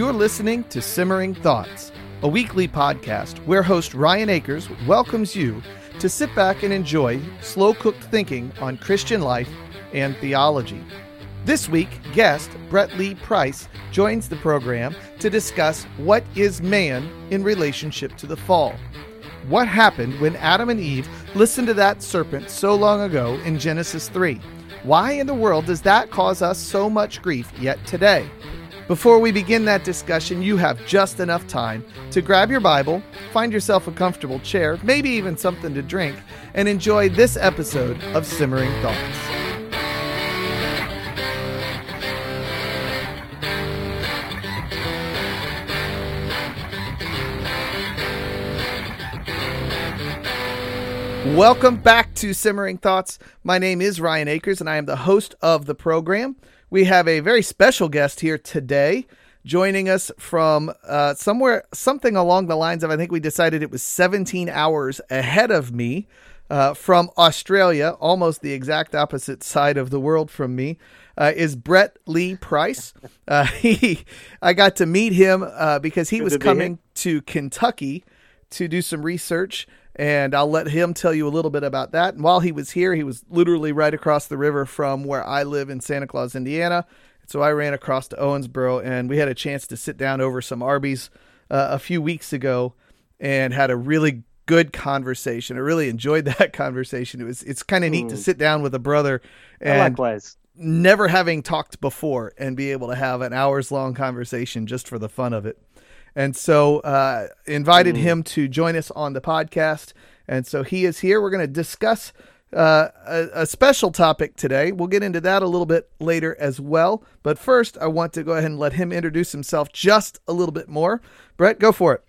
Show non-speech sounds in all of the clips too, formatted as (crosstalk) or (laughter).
You're listening to Simmering Thoughts, a weekly podcast where host Ryan Akers welcomes you to sit back and enjoy slow cooked thinking on Christian life and theology. This week, guest Brett Lee Price joins the program to discuss what is man in relationship to the fall. What happened when Adam and Eve listened to that serpent so long ago in Genesis 3? Why in the world does that cause us so much grief yet today? Before we begin that discussion, you have just enough time to grab your Bible, find yourself a comfortable chair, maybe even something to drink, and enjoy this episode of Simmering Thoughts. Welcome back to Simmering Thoughts. My name is Ryan Akers, and I am the host of the program. We have a very special guest here today, joining us from uh, somewhere, something along the lines of I think we decided it was 17 hours ahead of me uh, from Australia, almost the exact opposite side of the world from me. Uh, is Brett Lee Price. Uh, (laughs) he, I got to meet him uh, because he Good was coming to Kentucky to do some research and I'll let him tell you a little bit about that. And while he was here, he was literally right across the river from where I live in Santa Claus, Indiana. So I ran across to Owensboro, and we had a chance to sit down over some Arby's uh, a few weeks ago, and had a really good conversation. I really enjoyed (laughs) that conversation. It was it's kind of neat to hmm. sit down with a brother and likewise never having talked before and be able to have an hours long conversation just for the fun of it. And so uh, invited mm. him to join us on the podcast. And so he is here. We're going to discuss uh, a, a, special topic today. We'll get into that a little bit later as well. But first, I want to go ahead and let him introduce himself just a little bit more. Brett, go for it.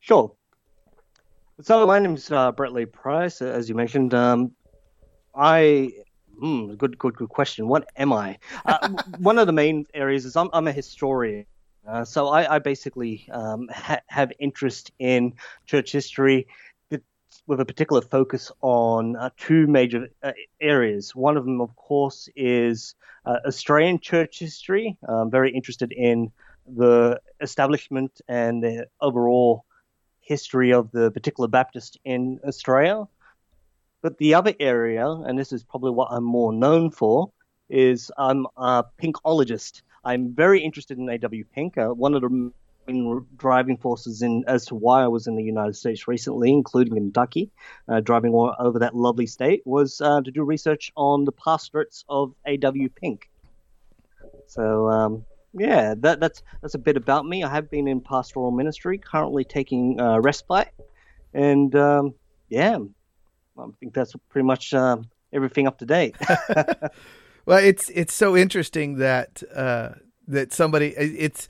Sure. So my name is uh, Brett Lee Price, as you mentioned. Um, I Mm, good, good, good question. What am I? Uh, (laughs) one of the main areas is I'm, I'm a historian. Uh, so I, I basically um, ha- have interest in church history with a particular focus on uh, two major uh, areas. One of them, of course, is uh, Australian church history. I'm very interested in the establishment and the overall history of the particular Baptist in Australia. But the other area, and this is probably what I'm more known for, is I'm a pinkologist. I'm very interested in A.W. Pink. Uh, one of the main driving forces in as to why I was in the United States recently, including Kentucky, uh, driving over that lovely state, was uh, to do research on the pastorates of A.W. Pink. So um, yeah, that, that's that's a bit about me. I have been in pastoral ministry, currently taking uh, respite, and um, yeah, I think that's pretty much um, everything up to date. (laughs) well, it's it's so interesting that uh, that somebody it's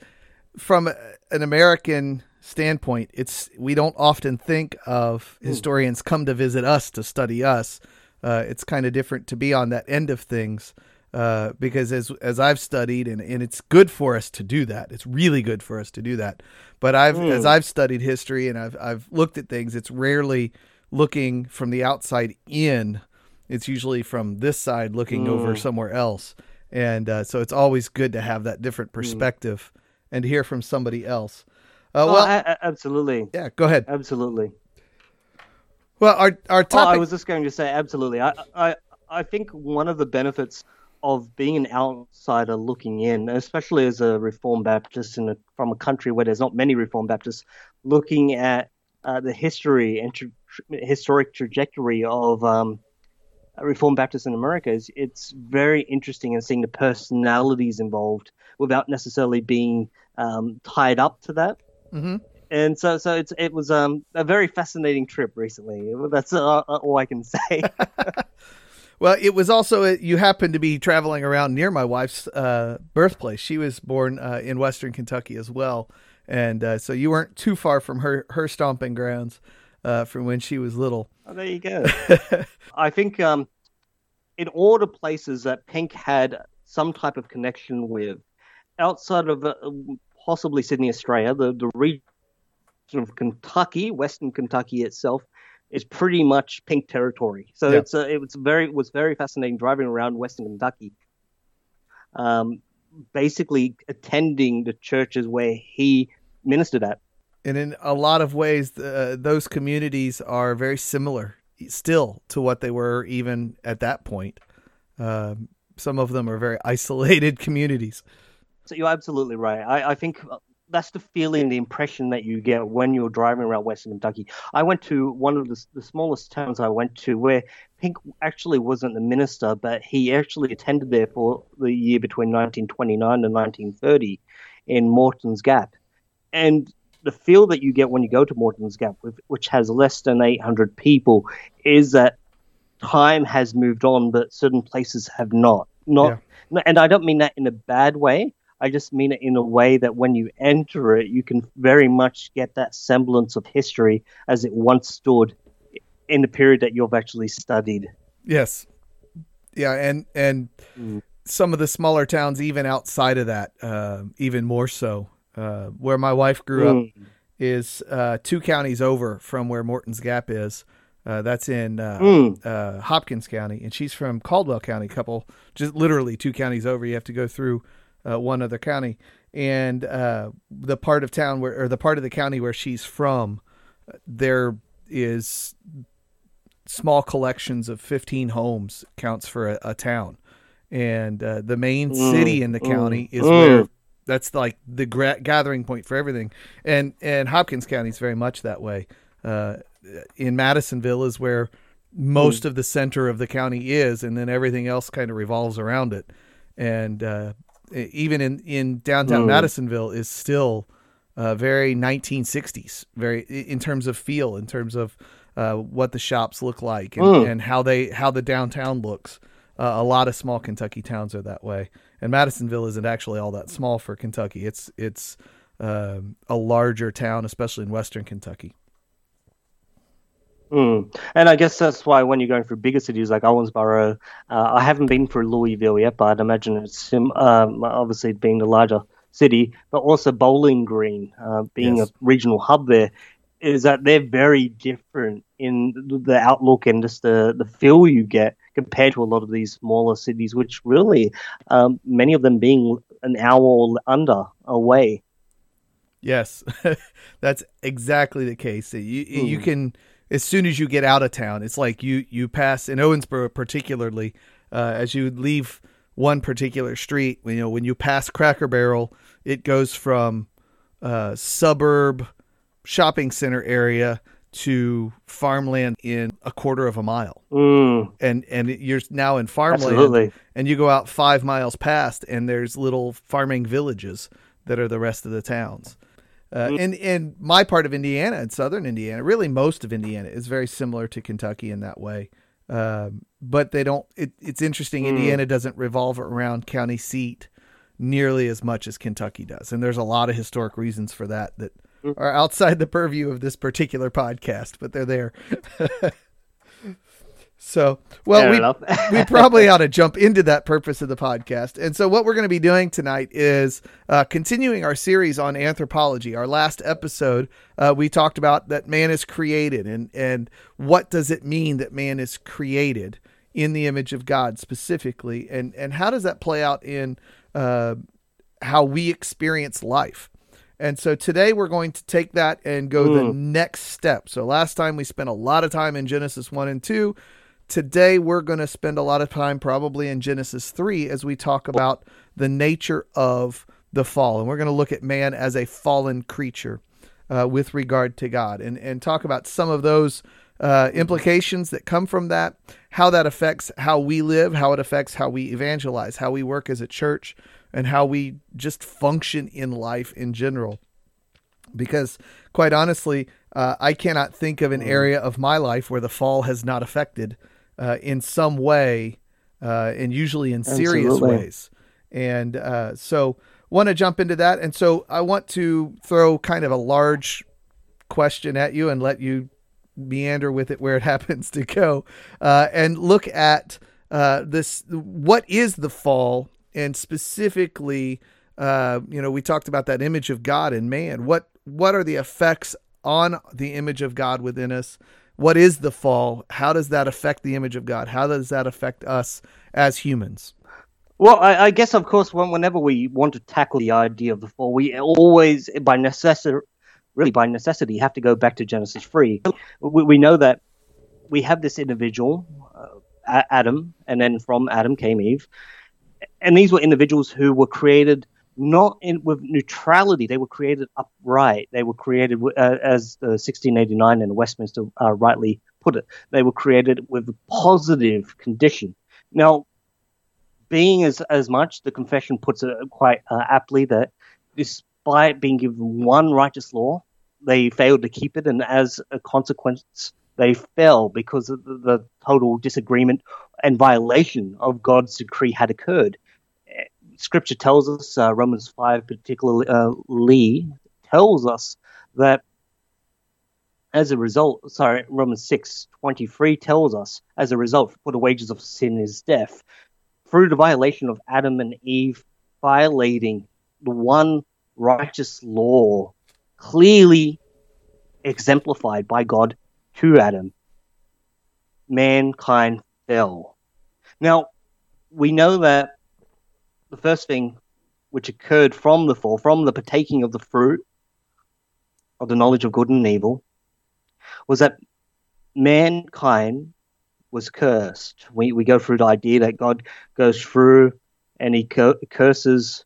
from an American standpoint. It's we don't often think of hmm. historians come to visit us to study us. Uh, it's kind of different to be on that end of things. Uh, because as as I've studied and, and it's good for us to do that. It's really good for us to do that. But I've mm. as I've studied history and I've I've looked at things, it's rarely looking from the outside in. It's usually from this side looking mm. over somewhere else. And uh, so it's always good to have that different mm. perspective mm. and hear from somebody else. Uh, oh, well, I, I, absolutely. Yeah, go ahead. Absolutely. Well, our our topic. Oh, I was just going to say absolutely. I, I I think one of the benefits of being an outsider looking in, especially as a Reformed Baptist in a, from a country where there's not many Reformed Baptists, looking at uh, the history and tra- historic trajectory of um, Reformed Baptists in America is it's very interesting in seeing the personalities involved without necessarily being um, tied up to that. Mm-hmm. And so, so it's it was um, a very fascinating trip recently. That's uh, uh all I can (laughs) say. (laughs) well, it was also you happened to be traveling around near my wife's uh, birthplace. She was born uh, in Western Kentucky as well, and uh, so you weren't too far from her her stomping grounds uh, from when she was little. Oh, there you go. (laughs) I think um, in all the places that Pink had some type of connection with, outside of uh, possibly Sydney, Australia, the, the region of Kentucky, Western Kentucky itself, is pretty much Pink territory. So yeah. it's uh, it was very it was very fascinating driving around Western Kentucky um, basically attending the churches where he ministered at. And in a lot of ways, uh, those communities are very similar still to what they were even at that point. Um, some of them are very (laughs) isolated communities. So you're absolutely right. I, I think that's the feeling, the impression that you get when you're driving around Western Kentucky. I went to one of the, the smallest towns I went to where Pink actually wasn't the minister, but he actually attended there for the year between 1929 and 1930 in Morton's Gap. And the feel that you get when you go to Morton's Gap, which has less than 800 people, is that time has moved on, but certain places have not. Not, yeah. and I don't mean that in a bad way. I just mean it in a way that when you enter it, you can very much get that semblance of history as it once stood in the period that you've actually studied. Yes. Yeah, and and mm. some of the smaller towns, even outside of that, uh, even more so. Uh, where my wife grew mm. up is uh, two counties over from where Morton's Gap is. Uh, that's in uh, mm. uh, Hopkins County, and she's from Caldwell County. Couple, just literally two counties over. You have to go through uh, one other county, and uh, the part of town where, or the part of the county where she's from, there is small collections of 15 homes counts for a, a town, and uh, the main mm. city in the mm. county is where that's like the gra- gathering point for everything, and and Hopkins County is very much that way in Madisonville is where most mm. of the center of the county is, and then everything else kind of revolves around it. And uh, even in in downtown mm. Madisonville is still uh, very 1960s, very in terms of feel, in terms of uh, what the shops look like, and, mm. and, how they how the downtown looks. Uh, a lot of small Kentucky towns are that way, and Madisonville isn't actually all that small for Kentucky. It's it's um, a larger town, especially in western Kentucky. Mm. And I guess that's why when you're going through bigger cities like Owensboro, uh, I haven't been through Louisville yet, but I'd imagine it's sim- um, obviously being the larger city, but also Bowling Green, uh, being yes. a regional hub there, is that they're very different in the outlook and just the, the feel you get compared to a lot of these smaller cities, which really, um, many of them being an hour or under away. Yes, (laughs) that's exactly the case. You, mm. you can as soon as you get out of town. It's like you you pass in Owensboro, particularly uh, as you leave one particular street. You know, when you pass Cracker Barrel, it goes from uh, suburb shopping center area to farmland in a quarter of a mile. Mm. And and you're now in farmland Absolutely. and you go out 5 miles past and there's little farming villages that are the rest of the towns. Uh, mm. and in my part of Indiana and southern Indiana, really most of Indiana is very similar to Kentucky in that way. Um, but they don't. It, it's interesting. Mm. Indiana doesn't revolve around county seat nearly as much as Kentucky does, and there's a lot of historic reasons for that that. (laughs) are outside the purview of this particular podcast, but they're there. (laughs) So, well, we, (laughs) we probably ought to jump into that purpose of the podcast. And so, what we're going to be doing tonight is uh, continuing our series on anthropology. Our last episode, uh, we talked about that man is created and, and what does it mean that man is created in the image of God specifically, and, and how does that play out in uh, how we experience life. And so today we're going to take that and go mm. the next step. So last time we spent a lot of time in Genesis 1 and 2. Today, we're going to spend a lot of time probably in Genesis 3 as we talk about the nature of the fall. And we're going to look at man as a fallen creature uh, with regard to God and, and talk about some of those uh, implications that come from that, how that affects how we live, how it affects how we evangelize, how we work as a church, and how we just function in life in general. Because, quite honestly, uh, I cannot think of an mm. area of my life where the fall has not affected uh, in some way, uh, and usually in serious Absolutely. ways. And uh, so, want to jump into that. And so, I want to throw kind of a large question at you and let you meander with it where it (laughs) happens to go, uh, and look at uh, this. What is the fall, and specifically, uh, you know, we talked about that image of God and man. What what are the effects on the image of God within us? what is the fall? How does that affect the image of God? How does that affect us as humans? Well, I, I, guess, of course, whenever we want to tackle the idea of the fall, we always, by necessity, really by necessity, have to go back to Genesis 3. We, we know that we have this individual, uh, Adam, and then from Adam came Eve. And these were individuals who were created not in, with neutrality. They were created upright. They were created, uh, as the 1689 and Westminster uh, rightly put it, they were created with a positive condition. Now, being as, as much, the confession puts it quite uh, aptly that despite being given one righteous law, they failed to keep it, and as a consequence, they fell because the, the total disagreement and violation of God's decree had occurred. Scripture tells us, uh, Romans 5 particularly uh, tells us that as a result, sorry, Romans 6 23 tells us, as a result, for the wages of sin is death. Through the violation of Adam and Eve, violating the one righteous law, clearly exemplified by God to Adam, mankind fell. Now, we know that the first thing which occurred from the fall, from the partaking of the fruit of the knowledge of good and evil, was that mankind was cursed. We, we go through the idea that God goes through and he curses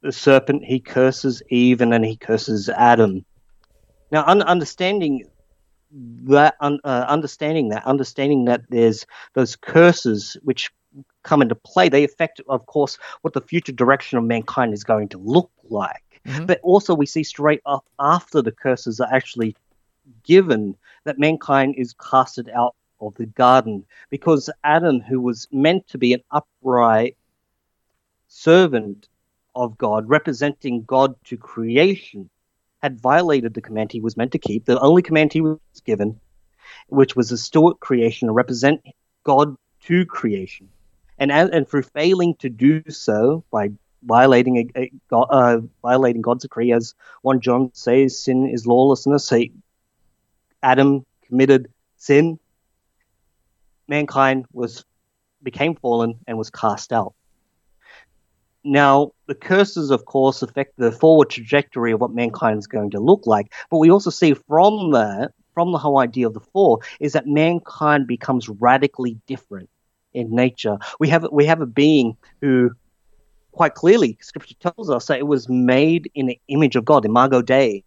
the serpent, he curses Eve, and then he curses Adam. Now, un- understanding that, un- uh, understanding that, understanding that there's those curses which come into play, they affect, of course, what the future direction of mankind is going to look like. Mm-hmm. But also, we see straight up after the curses are actually given that mankind is casted out of the garden because Adam, who was meant to be an upright servant of God, representing God to creation, had violated the command he was meant to keep, the only command he was given, which was a steward creation to represent God to creation. And, and through failing to do so by violating a, a uh, violating God's decree, as one John says, sin is lawlessness. He, Adam committed sin. Mankind was became fallen and was cast out. Now, the curses, of course, affect the forward trajectory of what mankind is going to look like. But we also see from that, from the whole idea of the fall, is that mankind becomes radically different in nature. We have we have a being who, quite clearly, Scripture tells us that it was made in the image of God, Imago Dei.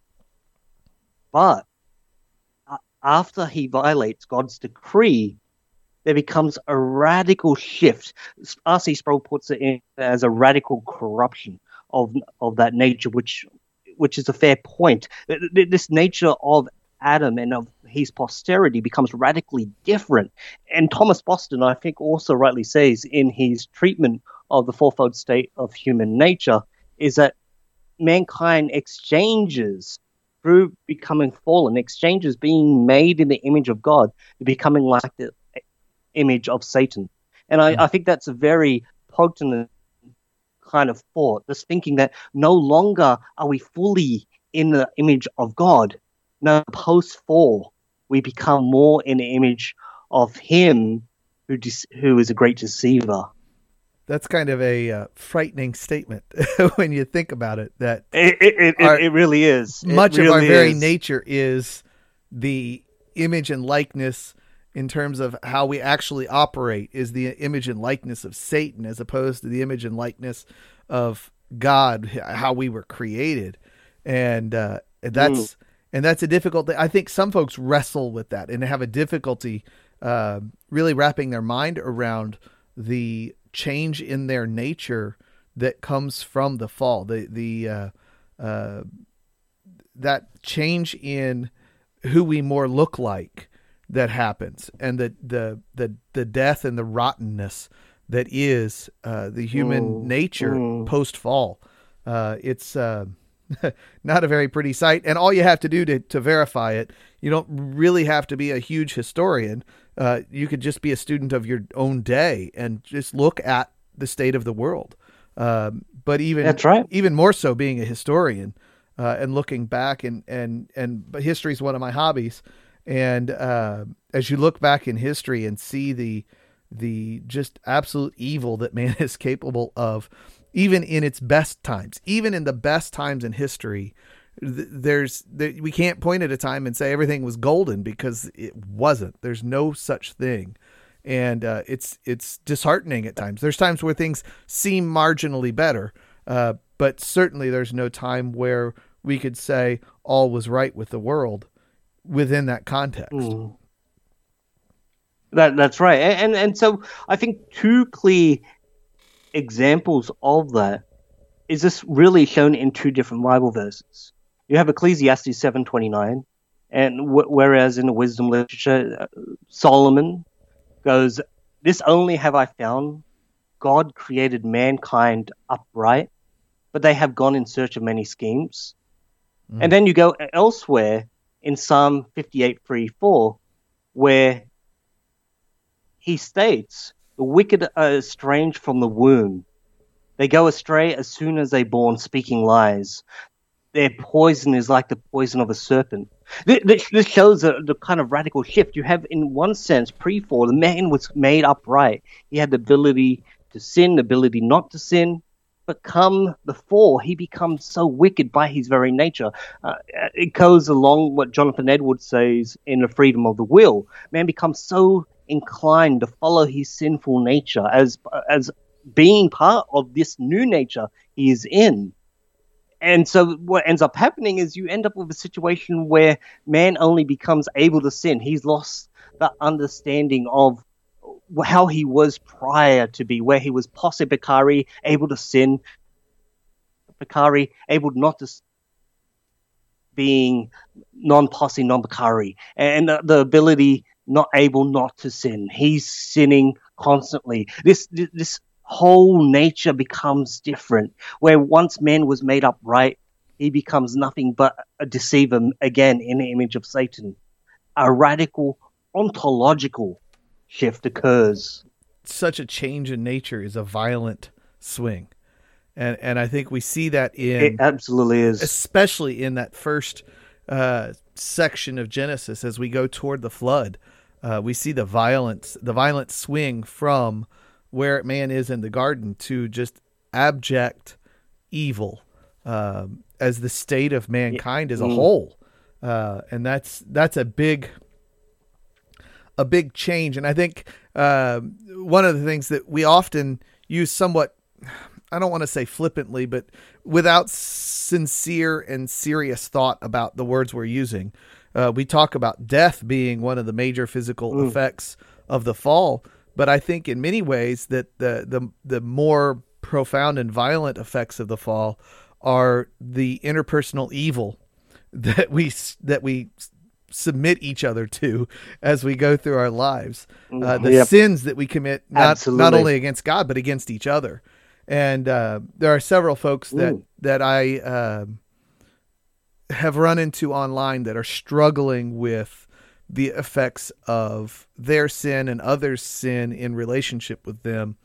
But uh, after he violates God's decree, there becomes a radical shift. R.C. Sproul puts it in as a radical corruption of of that nature, which which is a fair point. This nature of Adam and of his posterity becomes radically different. And Thomas Boston, I think, also rightly says in his treatment of the fourfold state of human nature, is that mankind exchanges through becoming fallen, exchanges being made in the image of God, becoming like the image of Satan. And I, mm. I think that's a very potent kind of thought, this thinking that no longer are we fully in the image of God. No, post fall, we become more in the image of Him who, de- who is a great deceiver. That's kind of a uh, frightening statement (laughs) when you think about it. That it it, it, it really is. Much really of our very is. nature is the image and likeness in terms of how we actually operate is the image and likeness of Satan as opposed to the image and likeness of God, how we were created. And uh, that's mm. and that's a difficult thing. I think some folks wrestle with that and have a difficulty uh, really wrapping their mind around the change in their nature that comes from the fall. The the uh, uh, that change in who we more look like that happens and the the the, the death and the rottenness that is uh, the human mm. nature mm. post fall. Uh, it's uh, (laughs) not a very pretty sight, and all you have to do to, to verify it, you don't really have to be a huge historian. Uh, you could just be a student of your own day and just look at the state of the world. Um, but even that's right. Even more so, being a historian uh, and looking back and and and but history is one of my hobbies. And uh, as you look back in history and see the the just absolute evil that man (laughs) is capable of, even in its best times, even in the best times in history. There's we can't point at a time and say everything was golden because it wasn't. There's no such thing, and uh, it's it's disheartening at times. There's times where things seem marginally better, uh, but certainly there's no time where we could say all was right with the world within that context. Mm. That that's right, and, and so I think two clear examples of that is this really shown in two different Bible verses. You have Ecclesiastes seven twenty nine, and w- whereas in the wisdom literature, uh, Solomon goes, "This only have I found: God created mankind upright, but they have gone in search of many schemes." Mm. And then you go elsewhere in Psalm fifty eight three four, where he states, The wicked are estranged from the womb. They go astray as soon as they're born, speaking lies. Their poison is like the poison of a serpent. This, shows the, the kind of radical shift. You have, in one sense, pre fall, the man was made upright. He had the ability to sin, the ability not to sin. But come the fall, he becomes so wicked by his very nature. Uh, it goes along what Jonathan Edwards says in The Freedom of the Will. Man becomes so inclined to follow his sinful nature as as being part of this new nature he is in. And so what ends up happening is you end up with a situation where man only becomes able to sin. He's lost the understanding of how he was prior to be, where he was posse peccare, able to sin, peccare, able not to being non posse, non peccare, and the, the ability not able not to sin. He's sinning constantly. This this whole nature becomes different. Where once man was made upright, he becomes nothing but a deceiver again in the image of Satan. A radical ontological shift occurs. Such a change in nature is a violent swing. And and I think we see that in It absolutely is. Especially in that first uh, section of Genesis as we go toward the flood uh, we see the violence, the violent swing from where man is in the garden to just abject evil um, as the state of mankind as a mm. whole, uh, and that's that's a big a big change. And I think uh, one of the things that we often use somewhat, I don't want to say flippantly, but without sincere and serious thought about the words we're using. Uh, we talk about death being one of the major physical mm. effects of the fall, but I think in many ways that the the the more profound and violent effects of the fall are the interpersonal evil (laughs) that we that we submit each other to as we go through our lives. Uh, mm, the yep. sins that we commit not not only against God but against each other. And uh, there are several folks that Ooh. that I uh, have run into online that are struggling with the effects of their sin and others' sin in relationship with them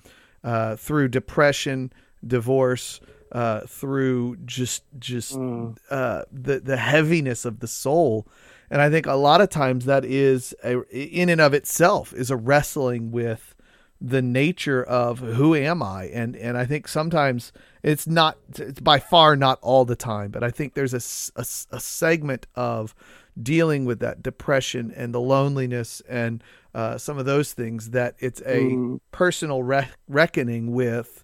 uh, through depression, divorce, uh, through just just mm. uh, the the heaviness of the soul. And I think a lot of times that is a, in and of itself is a wrestling with the nature of who am I, and and I think sometimes it's not it's by far not all the time, but I think there's a, a, a segment of dealing with that depression and the loneliness and uh, some of those things that it's a mm. personal re- reckoning with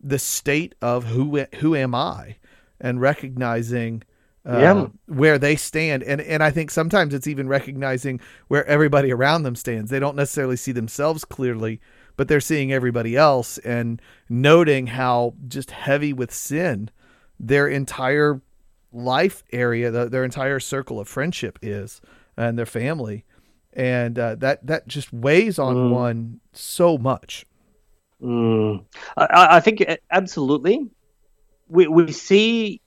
the state of who who am I and recognizing uh, yeah. where they stand and and I think sometimes it's even recognizing where everybody around them stands. They don't necessarily see themselves clearly, but they're seeing everybody else and noting how just heavy with sin their entire life area, the, their entire circle of friendship is, and their family, and uh, that that just weighs on mm. one so much. Mm. I, I, think absolutely, we we see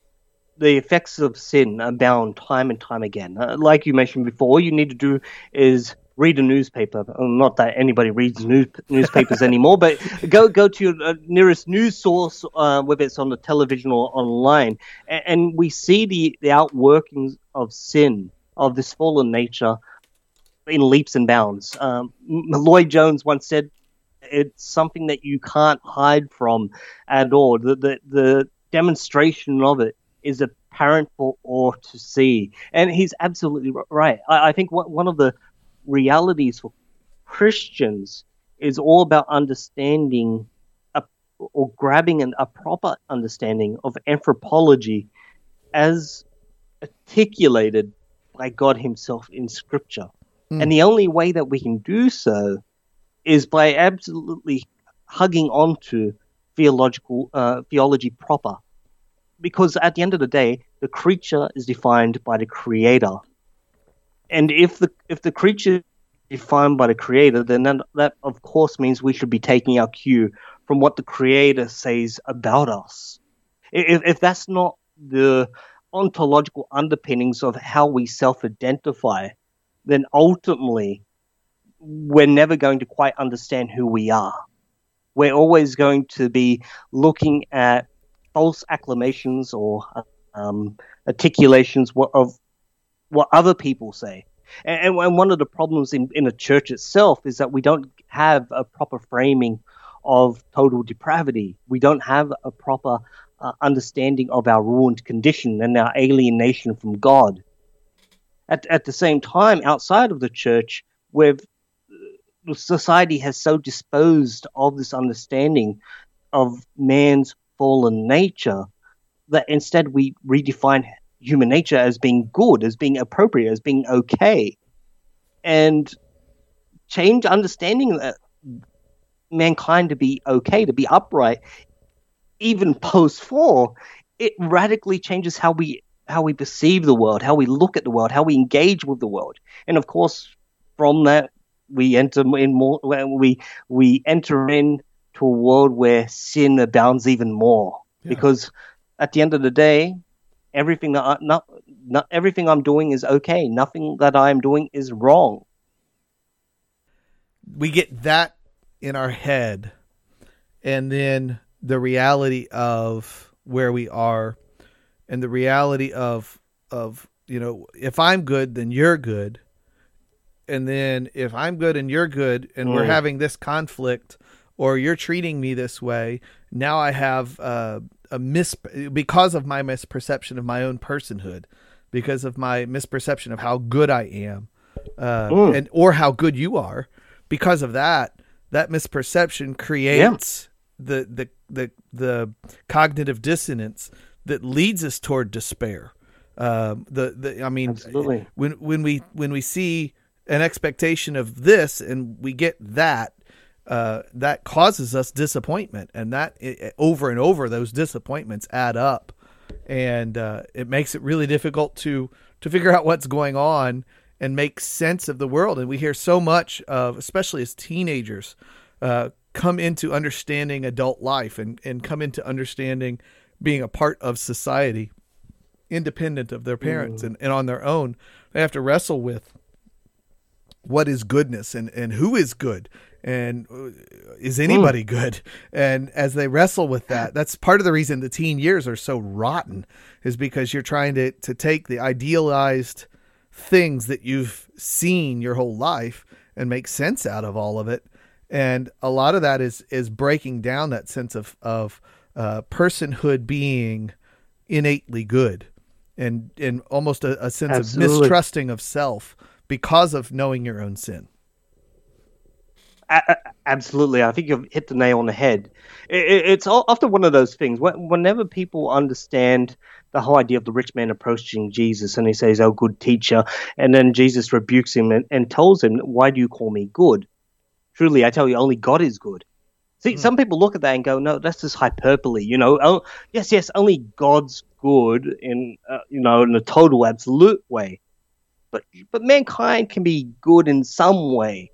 the effects of sin abound time and time again. Uh, like you mentioned before, all you need to do is read a newspaper. Not that anybody reads news, newspapers (laughs) anymore, but go go to your uh, nearest news source, uh, whether it's on the television or online, and, and, we see the, the outworkings of sin, of this fallen nature, in leaps and bounds. Um, Lloyd Jones once said, It's something that you can't hide from at all. The the, the demonstration of it is apparent for all to see. And he's absolutely right. I, I think one of the realities for Christians is all about understanding a, or grabbing an, a proper understanding of anthropology as articulated by God Himself in Scripture. Mm. And the only way that we can do so is by absolutely hugging on to theological uh, theology proper. Because at the end of the day, the creature is defined by the creator. And if the if the creature is defined by the creator, then that, that of course means we should be taking our cue from what the creator says about us. If, if that's not the ontological underpinnings of how we self identify, then ultimately we're never going to quite understand who we are. We're always going to be looking at false acclamations or um, articulations of what other people say and, and one of the problems in, in church itself is that we don't have a proper framing of total depravity. We don't have a proper uh, understanding of our ruined condition and our alienation from God. At, at the same time, outside of the church, where society has so disposed of this understanding of man's fallen nature that instead we redefine human nature as being good, as being appropriate, as being okay, and change understanding that mankind to be okay, to be upright, even post fall, it radically changes how we how we perceive the world, how we look at the world, how we engage with the world, and of course, from that we enter in more we we enter into a world where sin abounds even more yeah. because at the end of the day everything that I, not, not everything I'm doing is okay. Nothing that I'm doing is wrong. We get that in our head, and then the reality of where we are, and the reality of of you know if I'm good, then you're good, and then if I'm good and you're good, and mm. we're having this conflict, or you're treating me this way, now I have. Uh, a mis because of my misperception of my own personhood, because of my misperception of how good I am, uh, mm. and or how good you are. Because of that, that misperception creates yeah. the, the the the cognitive dissonance that leads us toward despair. Uh, the the I mean, Absolutely. when when we when we see an expectation of this and we get that, uh, that causes us disappointment, and that it, over and over those disappointments add up, and uh, it makes it really difficult to to figure out what's going on and make sense of the world. And we hear so much of, especially as teenagers, uh, come into understanding adult life and and come into understanding being a part of society, independent of their parents mm. and, and on their own. They have to wrestle with what is goodness and, and who is good and uh, is anybody mm. good and as they wrestle with that that's part of the reason the teen years are so rotten is because you're trying to to take the idealized things that you've seen your whole life and make sense out of all of it and a lot of that is is breaking down that sense of of uh, personhood being innately good and and almost a, a sense Absolutely. of mistrusting of self because of knowing your own sin absolutely, I think you've hit the nail on the head. it's often one of those things. Whenever people understand the whole idea of the rich man approaching Jesus and he says, "Oh, good teacher," and then Jesus rebukes him and, and tells him, "Why do you call me good? Truly, I tell you, only God is good." See, mm. some people look at that and go, "No, that's just hyperbole." You know, oh, yes, yes, only God's good in uh, you know in a total absolute way, but but mankind can be good in some way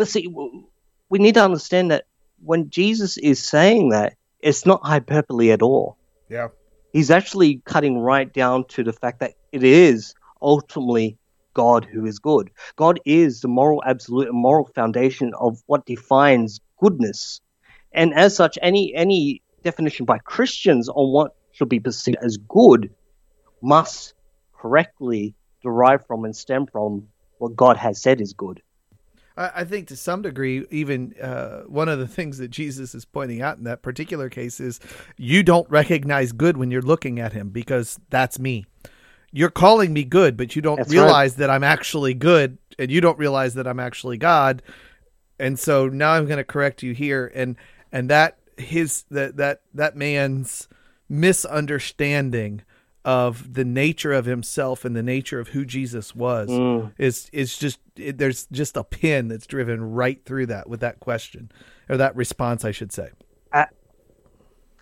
but see, we need to understand that when Jesus is saying that, it's not hyperbole at all. Yeah. He's actually cutting right down to the fact that it is ultimately God who is good. God is the moral absolute and moral foundation of what defines goodness. And as such, any any definition by Christians on what should be perceived as good must correctly derive from and stem from what God has said is good. I, think to some degree, even uh, one of the (laughs) things that Jesus is pointing out in that particular case is you don't recognize good when you're looking at him because that's me. You're calling me good, but you don't that's realize right. that I'm actually good, and you don't realize that I'm actually God. And so now I'm going to correct you here, and and that his that that that man's misunderstanding of the nature of himself and the nature of who Jesus was mm. is is just it, there's just a pin that's driven right through that with that question or that response I should say.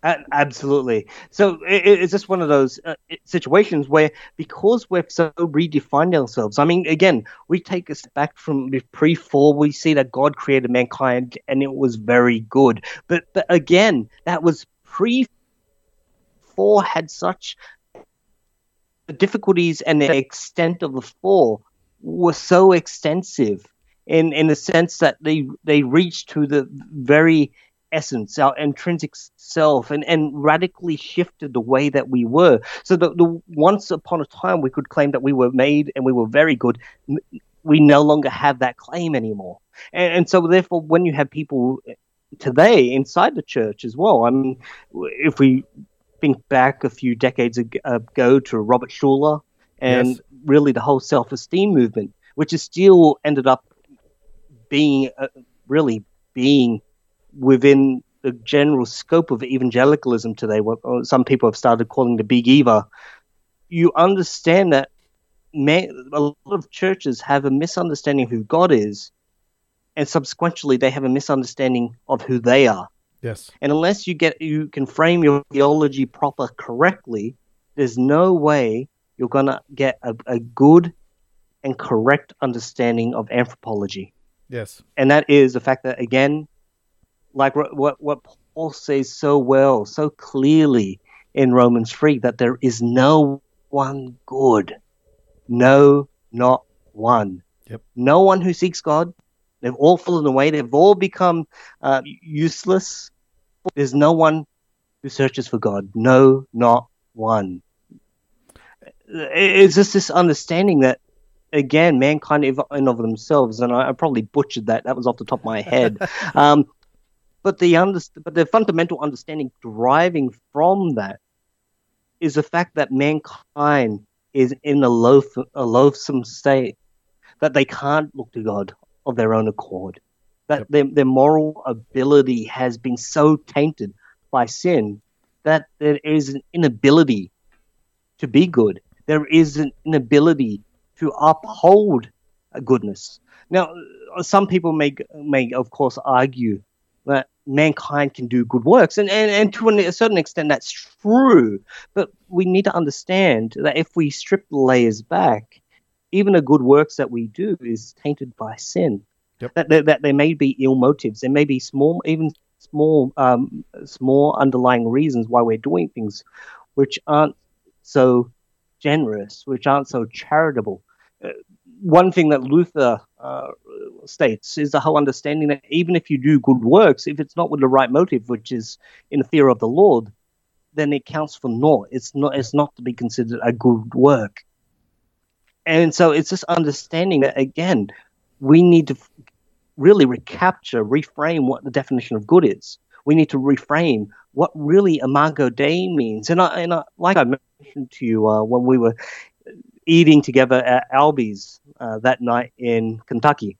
Absolutely. So it, it's just one of those uh, situations where because we've so redefined ourselves. I mean, again, we take step back from pre-fall, we see that God created mankind and it was very good. But but again, that was pre. Four had such the difficulties and the extent of the fall were so extensive in in the sense that they they reached to the very essence, our intrinsic self, and, and radically shifted the way that we were. So the, the once upon a time we could claim that we were made and we were very good, we no longer have that claim anymore. And, and so therefore, when you have people today inside the church as well, I mean, if we think back a few decades ago to Robert Schuller and yes. really the whole self esteem movement, which is still ended up being uh, really being within the general scope of evangelicalism today, what uh, some people have started calling the big Eva. You understand that may, a lot of churches have a misunderstanding of who God is, and subsequently they have a misunderstanding of who they are. Yes. And unless you get you can frame your theology proper correctly, there's no way you're gonna get a, a good and correct understanding of anthropology. Yes. And that is the fact that again, like what what Paul says so well, so clearly in Romans three, that there is no one good, no, not one. Yep. No one who seeks God, They've all fallen away. They've all become uh, useless. There's no one who searches for God. No, not one. It's just this understanding that, again, mankind in of themselves, and I, I probably butchered that. That was off the top of my head. (laughs) um, but the under, but the fundamental understanding deriving from that is the fact that mankind is in a, loath, a loathsome state, that they can't look to God of their own accord. That yep. their, their moral ability has been so tainted by sin that there is an inability to be good. There is an inability to uphold goodness. Now, uh, some people may, may of course, argue that mankind can do good works, and, and, and to a certain extent that's true. But we need to understand that if we strip the layers back, even the good works that we do is tainted by sin. Yep. That, that, that there may be ill motives, there may be small, even small, um, small underlying reasons why we're doing things, which aren't so generous, which aren't so charitable. Uh, one thing that Luther uh, states is the whole understanding that even if you do good works, if it's not with the right motive, which is in the fear of the Lord, then it counts for naught. It's not. It's not to be considered a good work. And so it's just understanding that again, we need to really recapture, reframe what the definition of good is. We need to reframe what really Imago Dei means. And, I, and I, like I mentioned to you uh, when we were eating together at Arby's uh, that night in Kentucky,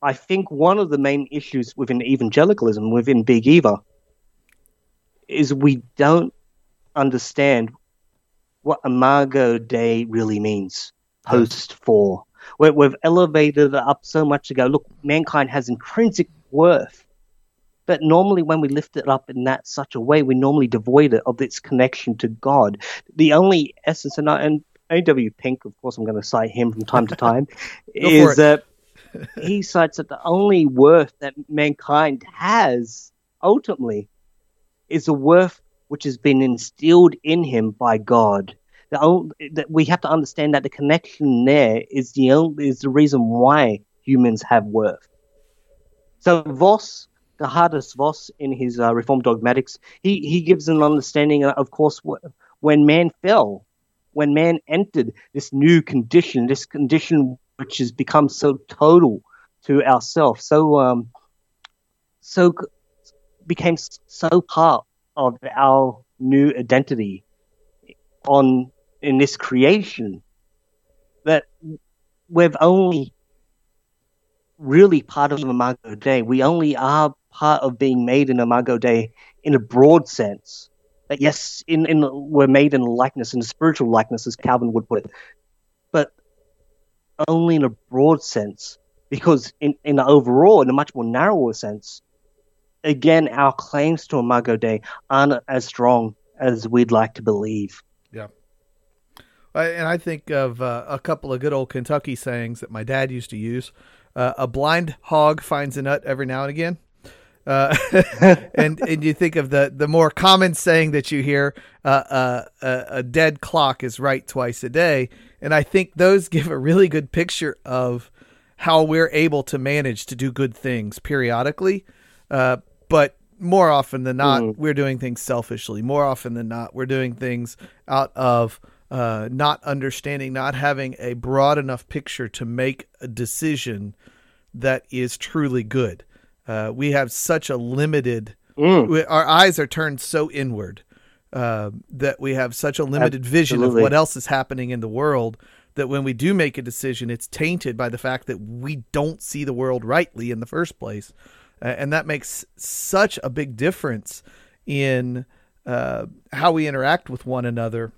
I think one of the main issues within evangelicalism, within Big Eva, is we don't understand what Imago Dei really means post fall. We've elevated it up so much to go, look, mankind has intrinsic worth. But normally, when we lift it up in that such a way, we normally devoid it of its connection to God. The only essence, and, and A.W. Pink, of course, I'm going to cite him from time to time, (laughs) is that (laughs) he cites that the only worth that mankind has ultimately is a worth which has been instilled in him by God. that we have to understand that the connection there is the only, is the reason why humans have worth. So Vos, the hardest Voss in his uh, Reformed Dogmatics, he, he gives an understanding, of course, when man fell, when man entered this new condition, this condition which has become so total to ourselves, so um, so became so part of our new identity on in this creation that we've only really part of the Imago Dei. We only are part of being made in Imago Dei in a broad sense. That yes, in, in we're made in likeness, in a spiritual likeness, as Calvin would put it, but only in a broad sense. Because in, in the overall, in a much more narrower sense, again, our claims to Imago Dei aren't as strong as we'd like to believe. Yeah. And I think of uh, a couple of good old Kentucky sayings that my dad used to use. Uh, a blind hog finds a nut every now and again. Uh, (laughs) and and you think of the the more common saying that you hear, uh, uh, a dead clock is right twice a day, and I think those give a really good picture of how we're able to manage to do good things periodically, uh, but more often than not, mm. we're doing things selfishly. More often than not, we're doing things out of uh, not understanding, not having a broad enough picture to make a decision that is truly good. Uh, we have such a limited. Mm. We, our eyes are turned so inward uh, that we have such a limited Absolutely. vision of what else is happening in the world that when we do make a decision, it's tainted by the fact that we don't see the world rightly in the first place, and that makes such a big difference in uh, how we interact with one another.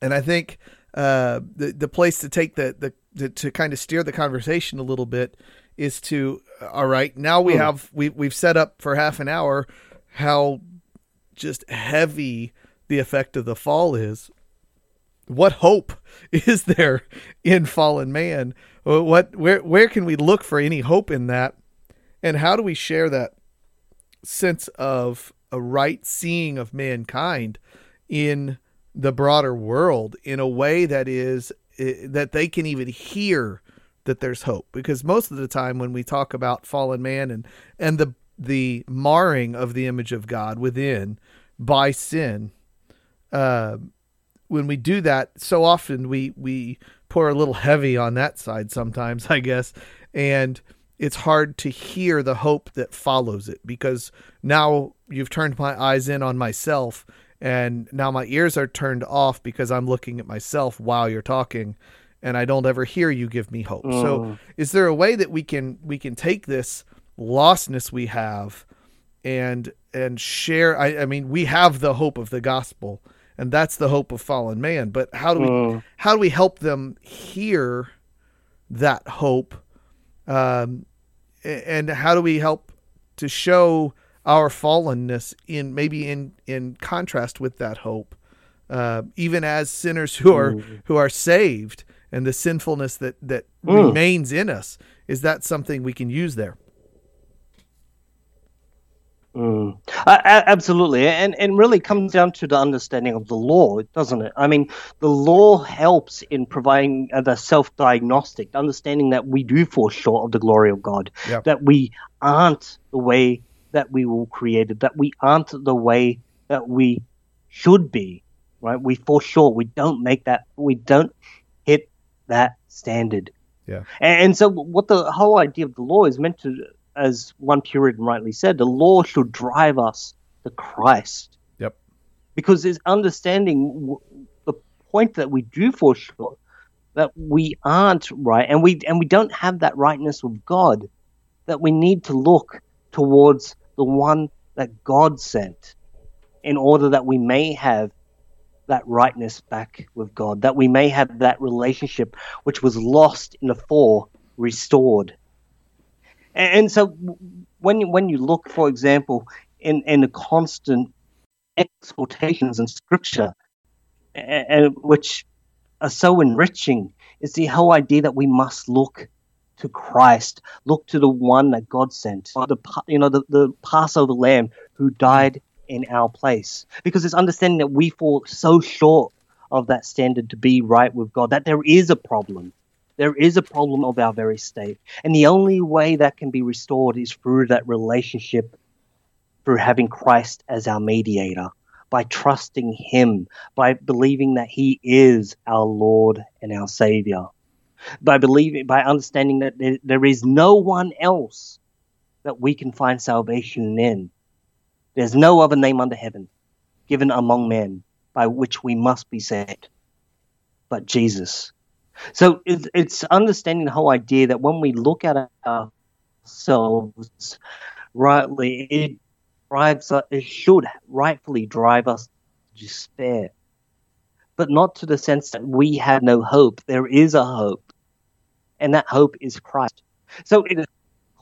And I think uh, the the place to take the the to, to kind of steer the conversation a little bit is to all right now we hmm. have we we've set up for half an hour how just heavy the effect of the fall is what hope (laughs) is there in fallen man what where where can we look for any hope in that and how do we share that sense of a right seeing of mankind in the broader world in a way that is that they can even hear that there's hope? Because most of the time when we talk about fallen man and and the the marring of the image of God within by sin uh, when we do that so often we we pour a little heavy on that side sometimes (laughs) I guess. And it's hard to hear the hope that follows it because now you've turned my eyes in on myself and now my ears are turned off because I'm looking at myself while you're talking and I don't ever hear you give me hope. Mm. So is there a way that we can we can take this lostness we have and and share I, I mean we have the hope of the gospel and that's the hope of fallen man but how do we mm. how do we help them hear that hope um, and how do we help to show our fallenness in maybe in in contrast with that hope uh, even as sinners who are mm. who are saved and the sinfulness that that mm. remains in us is that something we can use there Mm. Uh, absolutely, and and really comes down to the understanding of the law, doesn't it? I mean, the law helps in providing uh, the self-diagnostic, understanding that we do fall short of the glory of God, yep. that we aren't the way that we were created, that we aren't the way that we should be, right? We fall short. We don't make that. We don't hit that standard. Yeah. And, and so, what the whole idea of the law is meant to, as one Puritan rightly said, the law should drive us to Christ. Yep. Because it's understanding the point that we do fall short, that we aren't right, and we and we don't have that rightness with God, that we need to look towards the one that God sent in order that we may have that rightness back with God, that we may have that relationship which was lost in the fall restored. And, so when you, when you look, for example, in, in the constant exhortations in Scripture, and, which are so enriching, is the whole idea that we must look to Christ, look to the one that God sent, the you know the, the Passover Lamb who died in our place. Because it's understanding that we fall so short of that standard to be right with God, that there is a problem. There is a problem of our very state. And the only way that can be restored is through that relationship, through having Christ as our mediator, by trusting Him, by believing that He is our Lord and our Savior. by believing, by understanding that there, there is no one else that we can find salvation in. There's no other name under heaven given among men by which we must be saved but Jesus. So it's, understanding the whole idea that when we look at ourselves rightly, it drives us, it should rightfully drive us to despair, but not to the sense that we have no hope. There is a hope, and that hope is Christ. So in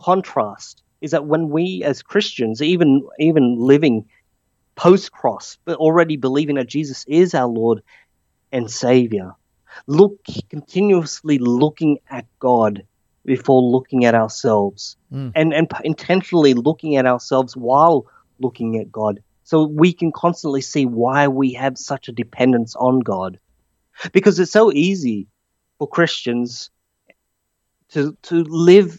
contrast is that when we as Christians, even even living post cross, but already believing that Jesus is our Lord and Savior, look continuously looking at God before looking at ourselves. Mm. and and intentionally looking at ourselves while looking at God. So we can constantly see why we have such a dependence on God. Because it's so easy for Christians to to live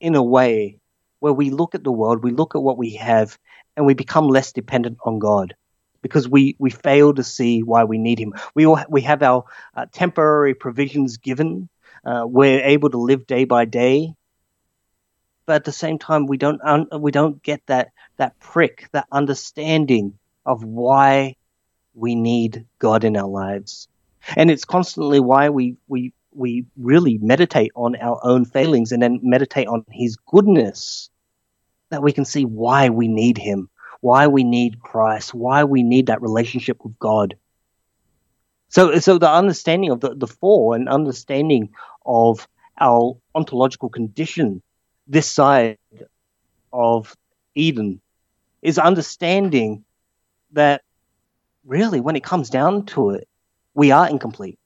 in a way where we look at the world we look at what we have and we become less dependent on God because we, we fail to see why we need him. We all, we have our uh, temporary provisions given. Uh, we're able to live day by day, but at the same time, we don't un- we don't get that that prick, that understanding of why we need God in our lives, and it's constantly why we we we really meditate on our own failings and then meditate on His goodness, that we can see why we need Him why we need Christ, why we need that relationship with God. So, so the understanding of the, the fall and understanding of our ontological condition this side of Eden is understanding that really, when it comes down to it, we are incomplete.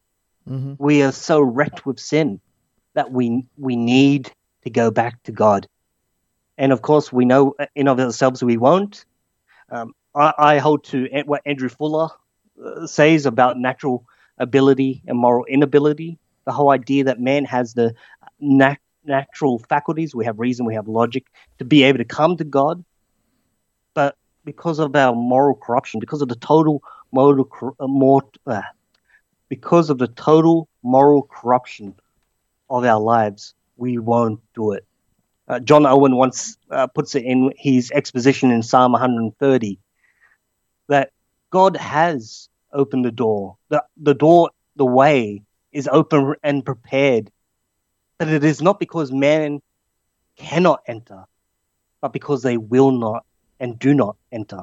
Mm-hmm. We are so wrecked with sin that we we need to go back to God. And of course, we know in of ourselves we won't. Um, I, I, hold to what Andrew Fuller uh, says about natural ability and moral inability. The whole idea that man has the nat- natural faculties, we have reason, we have logic, to be able to come to God. But because of our moral corruption, because of the total moral, uh, uh, because of the total moral corruption of our lives, we won't do it. Uh, John Owen once uh, puts it in his exposition in Psalm 130 that God has opened the door. The, the door, the way is open and prepared. But it is not because man cannot enter, but because they will not and do not enter.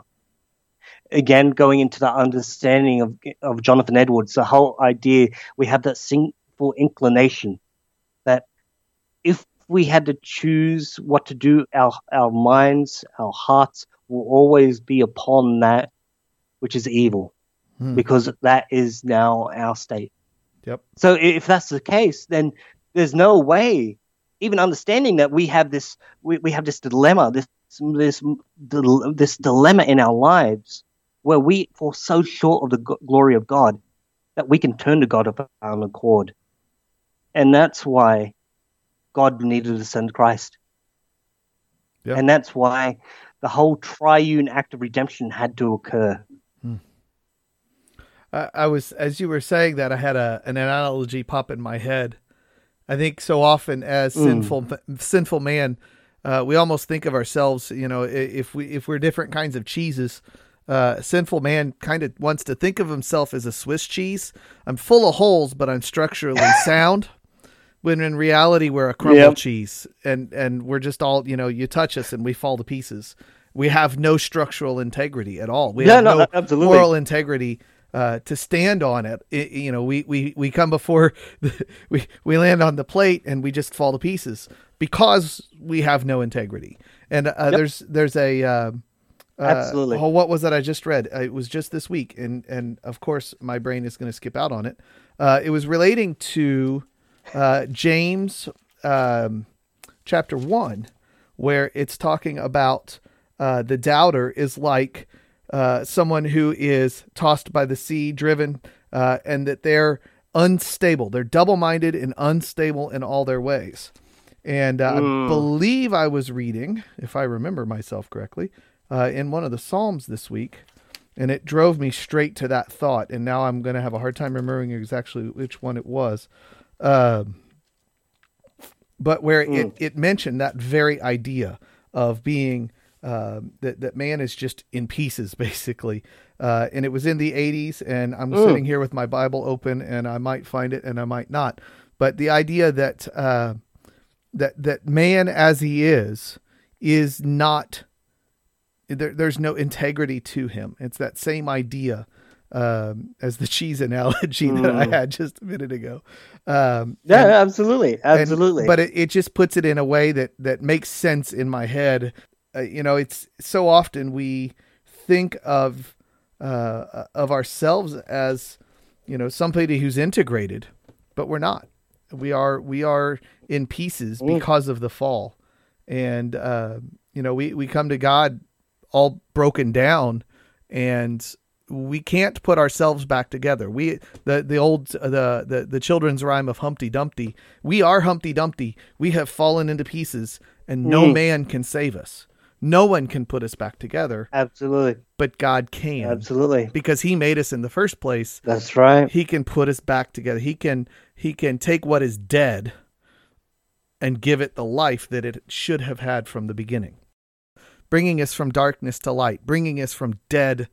Again, going into the understanding of, of Jonathan Edwards, the whole idea we have that sinful inclination that if we had to choose what to do, our our minds, our hearts will always be upon that which is evil, hmm. because that is now our state. Yep. So if that's the case, then there's no way, even understanding that we have this, we, we have this dilemma, this this this dilemma in our lives, where we fall so short of the glory of God that we can turn to God of our own accord, and that's why God needed to send Christ. Yep. And that's why the whole triune act of redemption had to occur. Hmm. I, I was, as you were saying that, I had a an analogy pop in my head. I think so often as mm. sinful sinful man, uh, we almost think of ourselves, you know, if we if we're different kinds of cheeses. Uh, sinful man kind of wants to think of himself as a Swiss cheese. I'm full of holes, but I'm structurally (laughs) sound when in reality we're a crumble yep. cheese and and we're just all you know you touch us and we fall to pieces we have no structural integrity at all we yeah, have no, no absolutely. moral integrity uh, to stand on it. it. you know we, we we come before the, (laughs) we we land on the plate and we just fall to pieces because we have no integrity and uh, yep. there's there's a uh, uh Absolutely. Oh, what was that I just read? Uh, it was just this week, and and of course my brain is going to skip out on it. Uh, it was relating to uh, James um, chapter 1, where it's talking about uh, the doubter is like uh, someone who is tossed by the sea, driven, uh, and that they're unstable. They're double minded and unstable in all their ways. And uh, mm. I believe I was reading, if I remember myself correctly, uh, in one of the Psalms this week, and it drove me straight to that thought. And now I'm going to have a hard time remembering exactly which one it was. Um, but where mm. it, it mentioned that very idea of being uh, that that man is just in pieces (laughs) basically. Uh, and it was in the 80s, and I'm mm. sitting here with my Bible open, and I might find it, and I might not. But the idea that uh, that that man as he is is not there, there's no integrity to him. It's that same idea um, as the cheese analogy mm. that I mm. had just a minute ago. Um, yeah, and, absolutely, absolutely. And, but it, it just puts it in a way that that makes sense in my head. Uh, you know, it's so often we think of uh, of ourselves as you know somebody who's integrated, but we're not. We are we are in pieces mm. because of the fall, and uh, you know we we come to God all broken down, and we can't put ourselves back together. We the the old the the the children's rhyme of Humpty Dumpty. We are Humpty Dumpty. We have fallen into pieces, and no mm. man can save us. No one can put us back together. Absolutely. But God can. Absolutely. Because he made us in the first place. That's right. He can put us back together. He can he can take what is dead and give it the life that it should have had from the beginning. Bringing us from darkness to light, bringing us from dead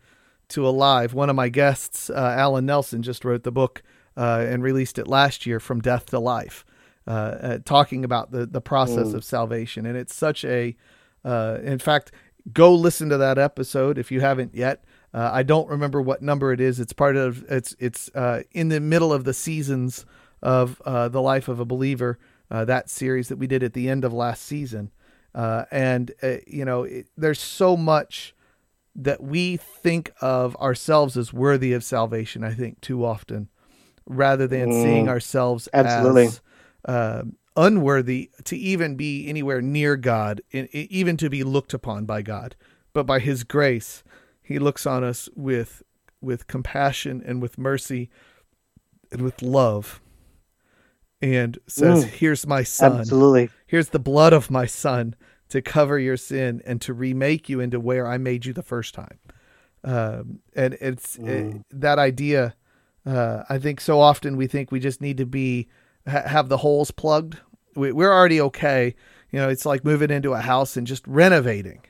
to alive. One of my guests, uh, Alan Nelson, just wrote the book uh, and released it last year, From Death to Life, uh, uh talking about the, the process mm. of salvation. And it's such a, uh, in fact, go listen to that episode if you haven't yet. Uh, I don't remember what number it is. It's part of it's it's in the middle of the seasons of the life of a believer. that series that we did at the end of last season, and you know, it, there's so much that we think of ourselves as worthy of salvation, I think, too often, rather than mm, seeing ourselves absolutely. as uh, unworthy to even be anywhere near God, even to be looked upon by God. But by His grace, He looks on us with with compassion and with mercy and with love and says, mm, Here's my son. Absolutely. Here's the blood of my son to cover your sin and to remake you into where I made you the first time. Um, and it's mm. it, that idea. Uh, I think so often we think we just need to be ha- have the holes plugged. We, we're already okay. You know, it's like moving into a house and just renovating.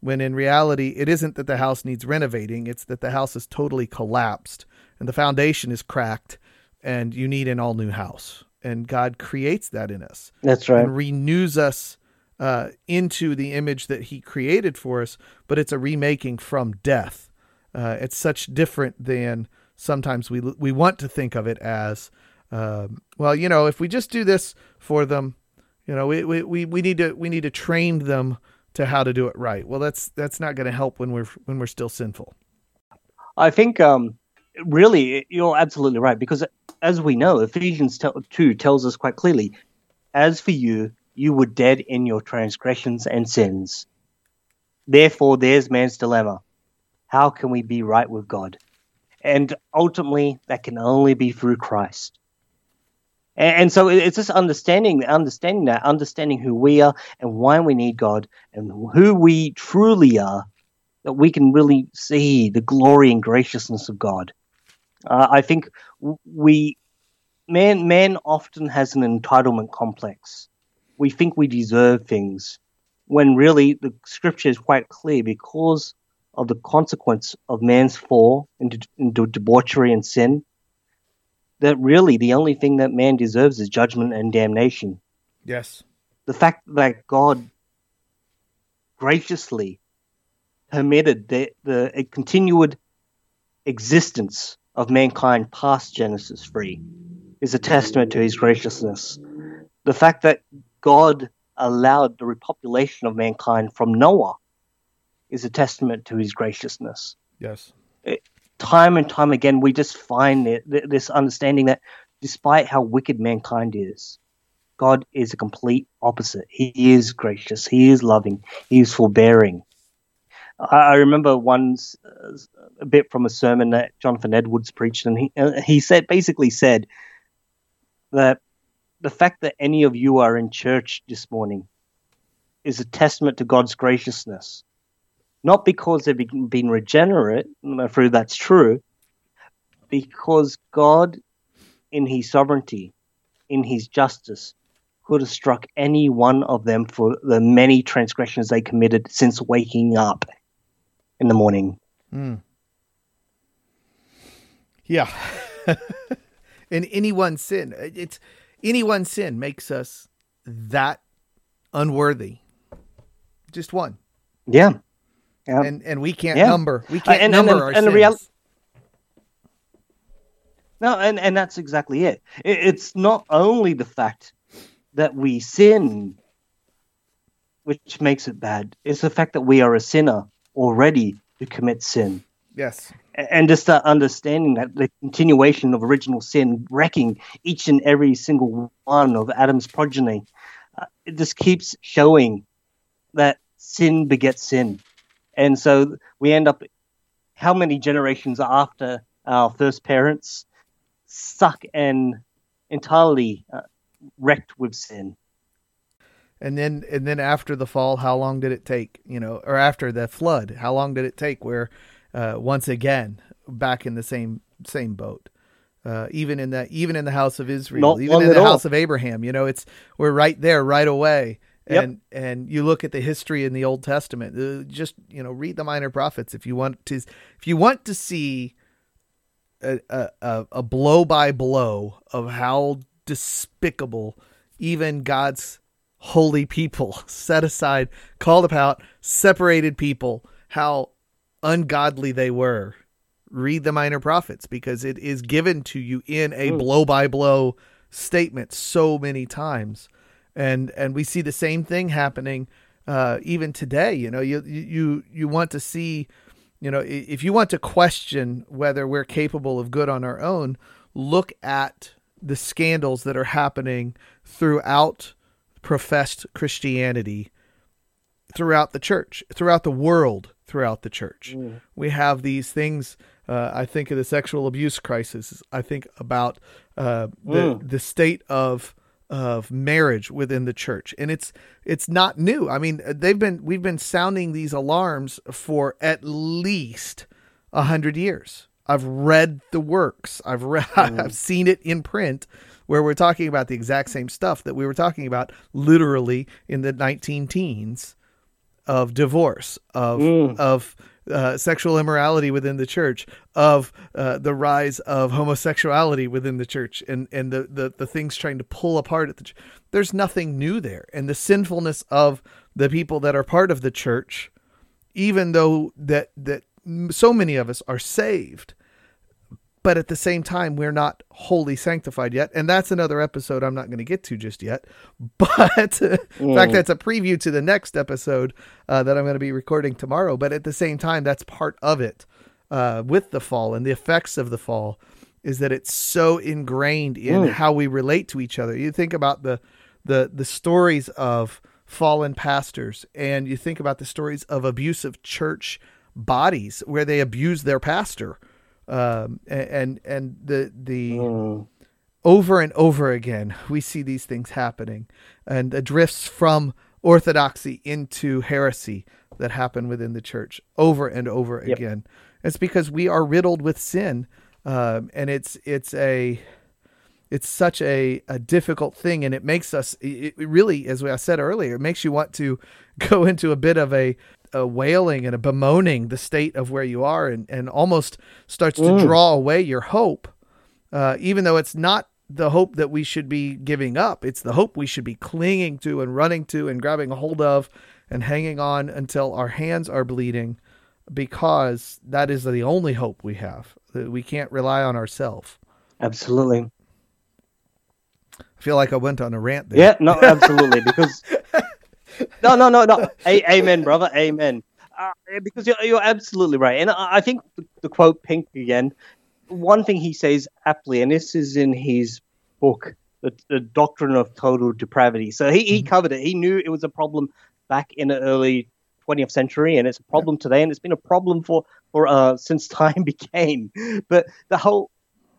When in reality, it isn't that the house needs renovating; it's that the house is totally collapsed and the foundation is cracked, and you need an all new house. And God creates that in us. That's right. And renews us uh, into the image that he created for us, but it's a remaking from death. Uh, it's such different than sometimes we we want to think of it as. Um, well, you know, if we just do this for them, you know, we, we, we we need to we need to train them to how to do it right. Well, that's that's not going to help when we're when we're still sinful. I think um, really you're absolutely right because as we know, Ephesians 2 tells us quite clearly, as for you, you were dead in your transgressions and sins. Therefore, there's man's dilemma. How can we be right with God? And ultimately, that can only be through Christ. And, and so it's just understanding, understanding that, understanding who we are and why we need God and who we truly are, that we can really see the glory and graciousness of God. Uh, I think we, man, man often has an entitlement complex we think we deserve things when really the scripture is quite clear because of the consequence of man's fall into, into debauchery and sin that really the only thing that man deserves is judgment and damnation. Yes. The fact that God graciously permitted the, the continued existence of mankind past Genesis 3 is a testament to his graciousness. The fact that God allowed the repopulation of mankind from Noah is a testament to his graciousness. Yes. It, time and time again, we just find it, this understanding that despite how wicked mankind is, God is a complete opposite. He is gracious. He is loving. He is forbearing. I, I remember once uh, a bit from a sermon that Jonathan Edwards preached, and he uh, he said basically said that the fact that any of you are in church this morning is a testament to God's graciousness. Not because they've been regenerate, through that's true, because God, in His sovereignty, in His justice, could have struck any one of them for the many transgressions they committed since waking up in the morning. Mm. Yeah. (laughs) in any one sin, it's any one sin makes us that unworthy. Just one. Yeah. yeah. And and we can't yeah. number. We can't uh, and, number and, our and sins. Real- no, and, and that's exactly it. it. It's not only the fact that we sin which makes it bad. It's the fact that we are a sinner already to commit sin. Yes. And just that understanding that the continuation of original sin, wrecking each and every single one of Adam's progeny, uh, it just keeps showing that sin begets sin. And so we end up, how many generations after our first parents, stuck and entirely uh, wrecked with sin. And then, and then after the fall, how long did it take? You know, or after the flood, how long did it take? Where, uh, once again, back in the same same boat. Uh, even in the even in the house of Israel, Not even in the house of Abraham, you know, it's we're right there right away. And yep. and you look at the history in the Old Testament. Uh, just you know, read the minor prophets if you want to. If you want to see a a, a blow by blow of how despicable even God's holy people, (laughs) set aside, called out, separated people, how ungodly they were. Read the minor prophets because it is given to you in a blow by blow statement so many times. And and we see the same thing happening uh, even today. You know, you you you want to see, you know, if you want to question whether we're capable of good on our own, look at the scandals that are happening throughout professed Christianity throughout the church, throughout the world, throughout the church. Mm. We have these things. Uh, I think of the sexual abuse crisis. I think about uh, the mm. the state of of marriage within the church, and it's it's not new. I mean, they've been we've been sounding these alarms for at least a hundred years. I've read the works. I've read. (laughs) Mm. I've seen it in print where we're talking about the exact same stuff that we were talking about literally in the 19 teens of divorce, of mm. of uh, sexual immorality within the church, of uh, the rise of homosexuality within the church, and and the, the the things trying to pull apart at the. Ch- There's nothing new there, and the sinfulness of the people that are part of the church, even though that that so many of us are saved, but at the same time we're not wholly sanctified yet. And that's another episode i'm not going to get to just yet. (laughs) But in fact mm. that's a preview to the next episode uh, that i'm going to be recording tomorrow. But at the same time that's part of it uh, with the fall and the effects of the fall is that it's so ingrained in mm. how we relate to each other. You think about the the the stories of fallen pastors and you think about the stories of abusive church bodies where they abuse their pastor um, and and the the mm. over and over again we see these things happening, and the drifts from orthodoxy into heresy that happen within the church over and over yep. again. It's because we are riddled with sin, um, and it's it's a it's such a, a difficult thing and it makes us it really as i said earlier it makes you want to (laughs) go into a bit of a a wailing and a bemoaning the state of where you are and, and almost starts to mm. draw away your hope, uh, even though it's not the hope that we should be giving up. It's the hope we should be clinging to and running to and grabbing a hold of and hanging on until our hands are bleeding because that is the only hope we have. We can't rely on ourselves. Absolutely. I feel like I went on a rant there. Yeah, no, (laughs) absolutely. Because (laughs) no, no, no, no. A- amen, brother. Amen. Uh, because you're, you're absolutely right. And I, I think the, the, quote Pink again, one thing he says aptly, and this is in his book, The, the Doctrine of Total Depravity. So he, he mm-hmm. covered it. He knew it was a problem back in the early 20th century, and it's a problem yeah. today, and it's been a problem for, for uh, (laughs) since time became. But the whole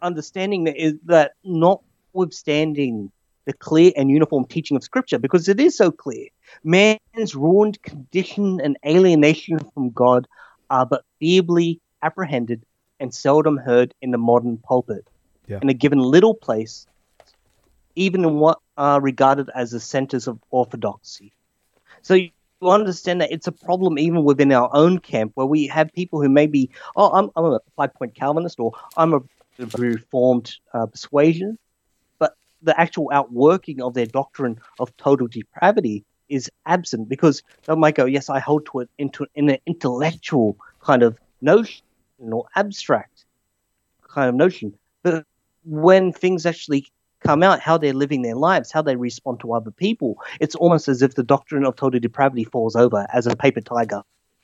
understanding that is that notwithstanding the clear and uniform teaching of Scripture, because it is so clear Man's ruined condition and alienation from God are but feebly apprehended and seldom heard in the modern pulpit, yeah. and are given little place even in what are regarded as the centers of orthodoxy. So you understand that it's a problem even within our own camp where we have people who may be, oh, I'm, I'm a five point Calvinist or I'm a reformed uh, persuasion, the actual outworking of their doctrine of total depravity is absent because they might go, yes, I hold to it into in an intellectual kind of notion or abstract kind of notion, but when things actually come out, how they're living their lives, how they respond to other people, it's almost as if the doctrine of total depravity falls over as a paper tiger.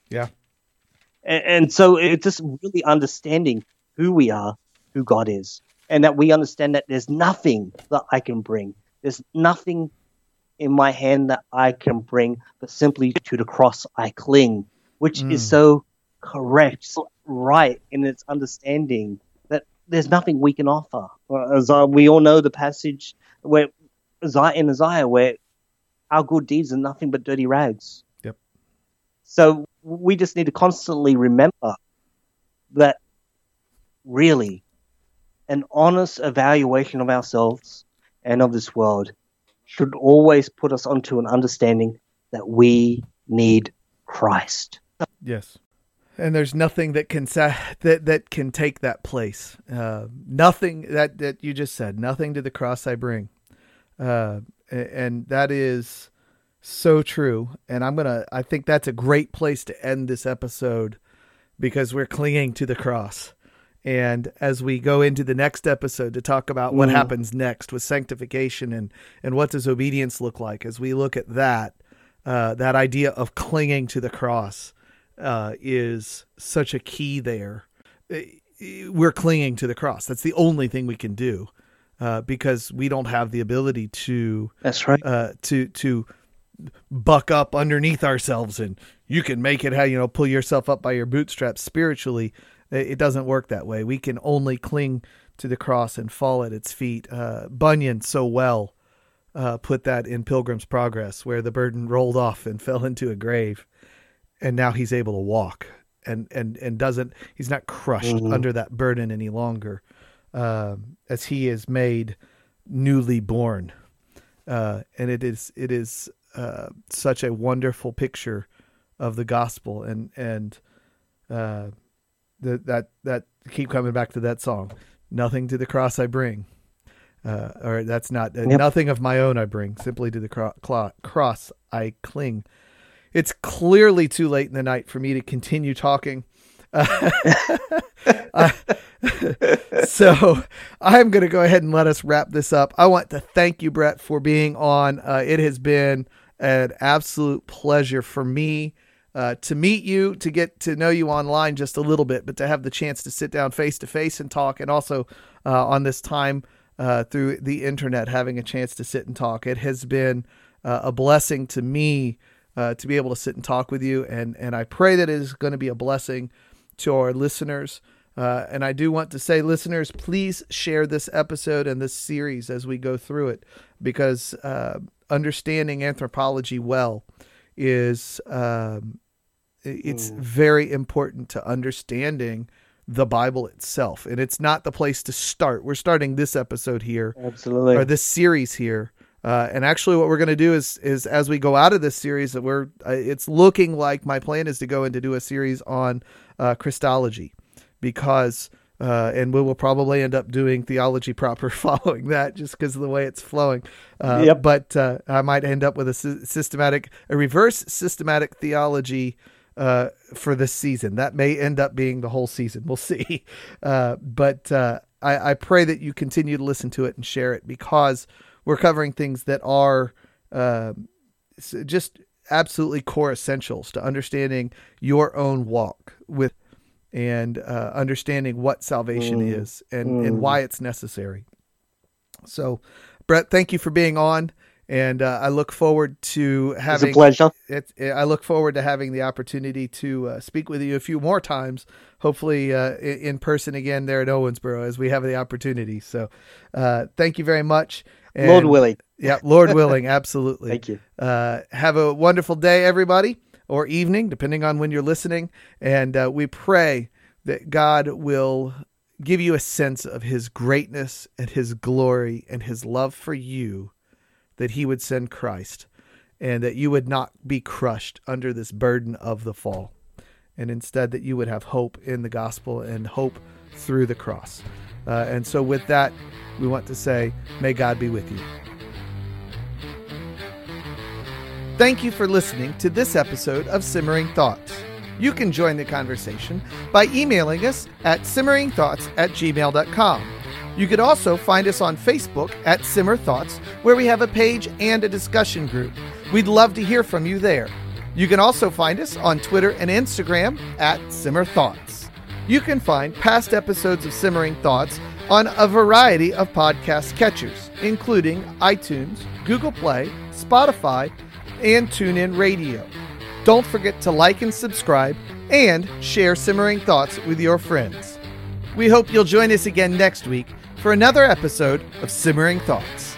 Yeah. And, and so it's just really understanding who we are, who God is, and that we understand that there's nothing that I can bring. There's nothing in my hand that I can bring, but simply to the cross I cling, which mm. is so correct, so right in its understanding that there's nothing we can offer. As we all know the passage where in Isaiah where our good deeds are nothing but dirty rags. Yep. So we just need to constantly remember that really an honest evaluation of ourselves and of this world should always put us onto an understanding that we need Christ. Yes and there's nothing that can sa- that that can take that place. Uh, nothing that that you just said. Nothing to the cross I bring, uh, and that is so true. And I'm gonna. I think that's a great place to end this episode because we're clinging to the cross. And as we go into the next episode to talk about what mm. happens next with sanctification and and what does obedience look like, as we look at that, uh, that idea of clinging to the cross uh, is such a key there. We're clinging to the cross. That's the only thing we can do uh, because we don't have the ability to. That's right. Uh, to to buck up underneath ourselves and you can make it how you know pull yourself up by your bootstraps spiritually. It doesn't work that way. We can only cling to the cross and fall at its feet. Uh, Bunyan so well uh, put that in Pilgrim's Progress, where the burden rolled off and (laughs) fell into a grave and now he's able to walk and and and doesn't he's not crushed mm-hmm. under that burden any longer um, as he is made newly born uh, and it is it is uh, such a wonderful picture of the gospel and and uh, the, that that keep coming back to that song nothing to the cross I bring uh, or that's not uh, yep. nothing of my own I bring simply to the cro- cro- cross I cling it's clearly too late in the night for me to continue talking. (laughs) Uh, uh, (laughs) so I'm going to go ahead and let us wrap this up. I want to thank you, Brett, for being on. Uh, it has been an absolute pleasure for me uh, to meet you, to get to know you online just a little bit, but to have the chance to sit down face to face and talk, and also uh, on this time uh, through the internet, having a chance to sit and talk. It has been a blessing to me uh, to be able to sit and talk with you. And, and I pray that it is going to be a blessing to our listeners. Uh, and I do want to say, listeners, please share this episode and this series as we go through it, because uh, understanding anthropology well is um, it's mm. very important to understanding the Bible itself. And it's not the place to start. We're starting this episode here, absolutely, or this series here uh, and actually, what we're going to do is is as we go out of this series, that we're uh, it's looking like my plan is to go and to do a series on uh, Christology, because uh, and we will probably end up doing theology proper (laughs) following that, just because of the way it's flowing. Uh, yep. But uh, I might end up with a systematic, a reverse systematic theology. For this season, that may end up being the whole season. We'll see. (laughs) but I, I pray that you continue to listen to it and share it because we're covering things that are uh, just absolutely core essentials to understanding your own walk with and uh, understanding what salvation mm. is and, mm. and why it's necessary. So, Brett, thank you for being on. And uh, I look forward to having. It's a pleasure. It, it, I look forward to having the opportunity to uh, speak with you a few more times, hopefully uh, in person again there at Owensboro as we have the opportunity. So, uh, thank you very much. And, Lord willing. Yeah, Lord willing, absolutely. (laughs) Thank you. Uh, have a wonderful day, everybody, or evening, depending on when you're listening. And uh, we pray that God will give you a sense of his greatness and his glory and his love for you that he would send Christ and that you would not be crushed under this burden of the fall and instead that you would have hope in the gospel and hope through the cross. Uh, and so, with that, we want to say, may God be with you. Thank you for listening to this episode of Simmering Thoughts. You can join the conversation by emailing us at simmeringthoughts at gmail.com. You could also find us on Facebook at Simmer Thoughts, where we have a page and a discussion group. We'd love to hear from you there. You can also find us on Twitter and Instagram at Simmer Thoughts. You can find past episodes of Simmering Thoughts on a variety of podcast catchers, including iTunes, Google Play, Spotify, and TuneIn Radio. Don't forget to like and subscribe and share Simmering Thoughts with your friends. We hope you'll join us again next week for another episode of Simmering Thoughts.